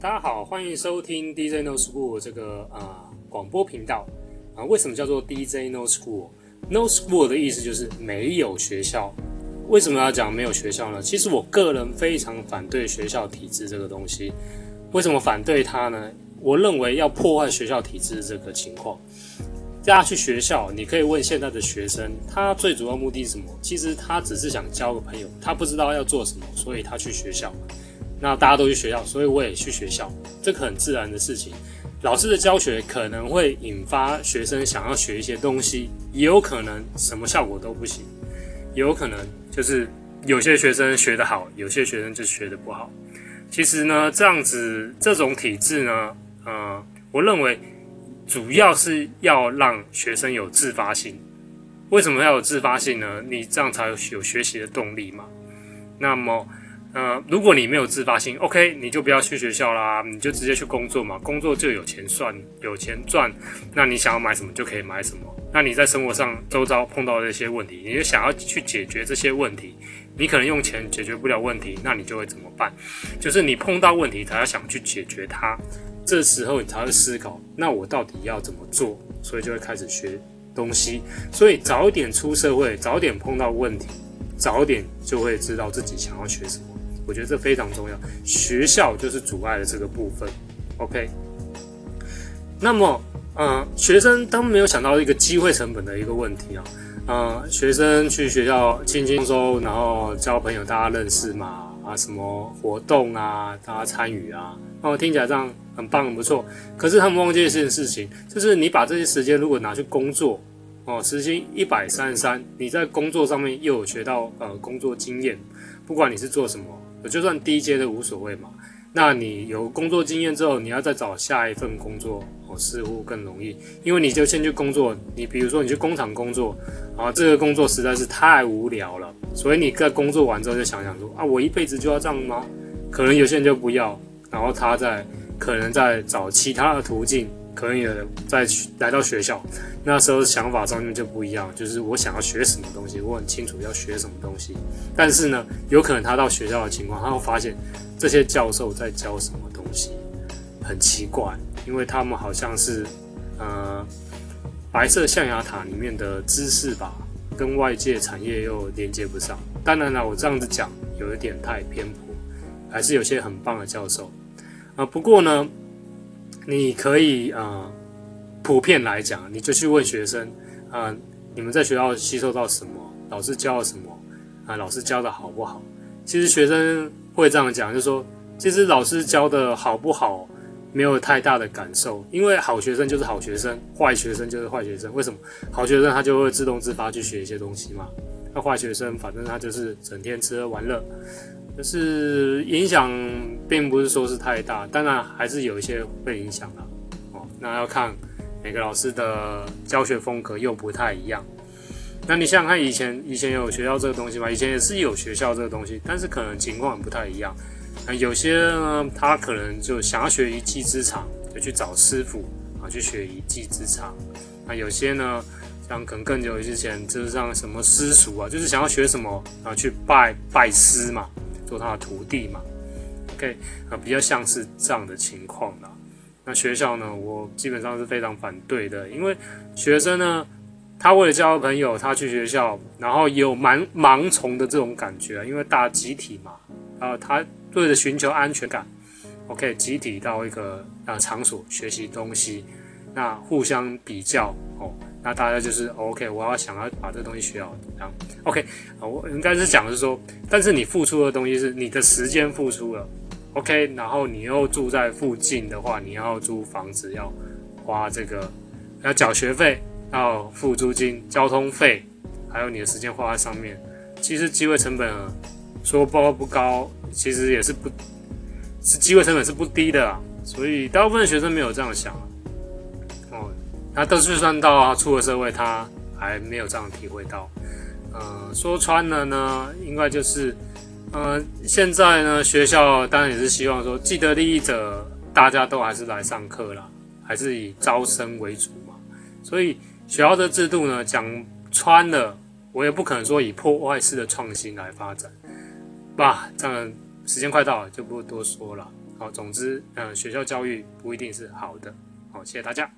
大家好，欢迎收听 DJ No School 这个啊、广播频道啊。为什么叫做 DJ No School？No School 的意思就是没有学校。为什么要讲没有学校呢？其实我个人非常反对学校体制这个东西。为什么反对它呢？我认为要破坏学校体制这个情况。大家去学校，你可以问现在的学生，他最主要目的是什么？其实他只是想交个朋友，他不知道要做什么，所以他去学校。那大家都去学校，所以我也去学校，这个很自然的事情。老师的教学可能会引发学生想要学一些东西，也有可能什么效果都不行，也有可能就是有些学生学得好，有些学生就学得不好。其实呢，这样子这种体制呢，呃，我认为主要是要让学生有自发性。为什么要有自发性呢？你这样才有有学习的动力嘛。那么。呃，如果你没有自发性，OK，你就不要去学校啦，你就直接去工作嘛，工作就有钱赚，有钱赚，那你想要买什么就可以买什么。那你在生活上周遭碰到这些问题，你就想要去解决这些问题，你可能用钱解决不了问题，那你就会怎么办？就是你碰到问题才要想去解决它，这时候你才会思考，那我到底要怎么做？所以就会开始学东西，所以早一点出社会，早点碰到问题，早点就会知道自己想要学什么。我觉得这非常重要，学校就是阻碍了这个部分。OK，那么，呃，学生他们没有想到一个机会成本的一个问题啊，呃，学生去学校轻轻松，然后交朋友，大家认识嘛，啊，什么活动啊，大家参与啊，哦听起来这样很棒，很不错。可是他们忘记一件事情，就是你把这些时间如果拿去工作，哦，时薪一百三十三，你在工作上面又有学到呃工作经验，不管你是做什么。就算低阶的无所谓嘛，那你有工作经验之后，你要再找下一份工作哦，似乎更容易，因为你就先去工作。你比如说你去工厂工作，啊，这个工作实在是太无聊了，所以你在工作完之后就想想说啊，我一辈子就要这样吗？可能有些人就不要，然后他在可能在找其他的途径。可能有人再去来到学校，那时候想法上面就不一样，就是我想要学什么东西，我很清楚要学什么东西。但是呢，有可能他到学校的情况，他会发现这些教授在教什么东西，很奇怪，因为他们好像是呃白色象牙塔里面的知识吧，跟外界产业又连接不上。当然了，我这样子讲有一点太偏颇，还是有些很棒的教授啊、不过呢。你可以啊、普遍来讲，你就去问学生啊、你们在学校吸收到什么？老师教了什么？啊、老师教的好不好？其实学生会这样讲，就说，其实老师教的好不好，没有太大的感受，因为好学生就是好学生，坏学生就是坏学生。为什么？好学生他就会自动自发去学一些东西嘛，那坏学生反正他就是整天吃喝玩乐。就是影响并不是说是太大，当然还是有一些会影响的哦。那要看每个老师的教学风格又不太一样。那你想想看，以前以前有学校这个东西吗？以前也是有学校这个东西，但是可能情况不太一样。那有些呢，他可能就想要学一技之长，就去找师傅啊去学一技之长。那有些呢，像可能更久之前，就是像什么私塾啊，就是想要学什么啊去拜拜师嘛。做他的徒弟嘛，OK，啊，比较像是这样的情况啦。那学校呢，我基本上是非常反对的，因为学生呢，他为了交朋友，他去学校，然后有盲盲从的这种感觉，因为大集体嘛，啊，他为了寻求安全感，OK，集体到一个啊场所学习东西，那互相比较哦。那大家就是 OK，我要想要把这个东西学好，这样 OK，我应该是讲的是说，但是你付出的东西是你的时间付出了，OK，然后你又住在附近的话，你要租房子，要花这个，要缴学费，要付租金、交通费，还有你的时间花在上面，其实机会成本说不高不高，其实也是不，是机会成本是不低的啊，所以大部分学生没有这样想。哦那都是算到啊，出了社会，他还没有这样体会到。呃，说穿了呢，应该就是，呃，现在呢，学校当然也是希望说，既得利益者大家都还是来上课啦，还是以招生为主嘛。所以学校的制度呢，讲穿了，我也不可能说以破坏式的创新来发展。吧，这样时间快到了，就不多说了。好，总之，呃，学校教育不一定是好的。好，谢谢大家。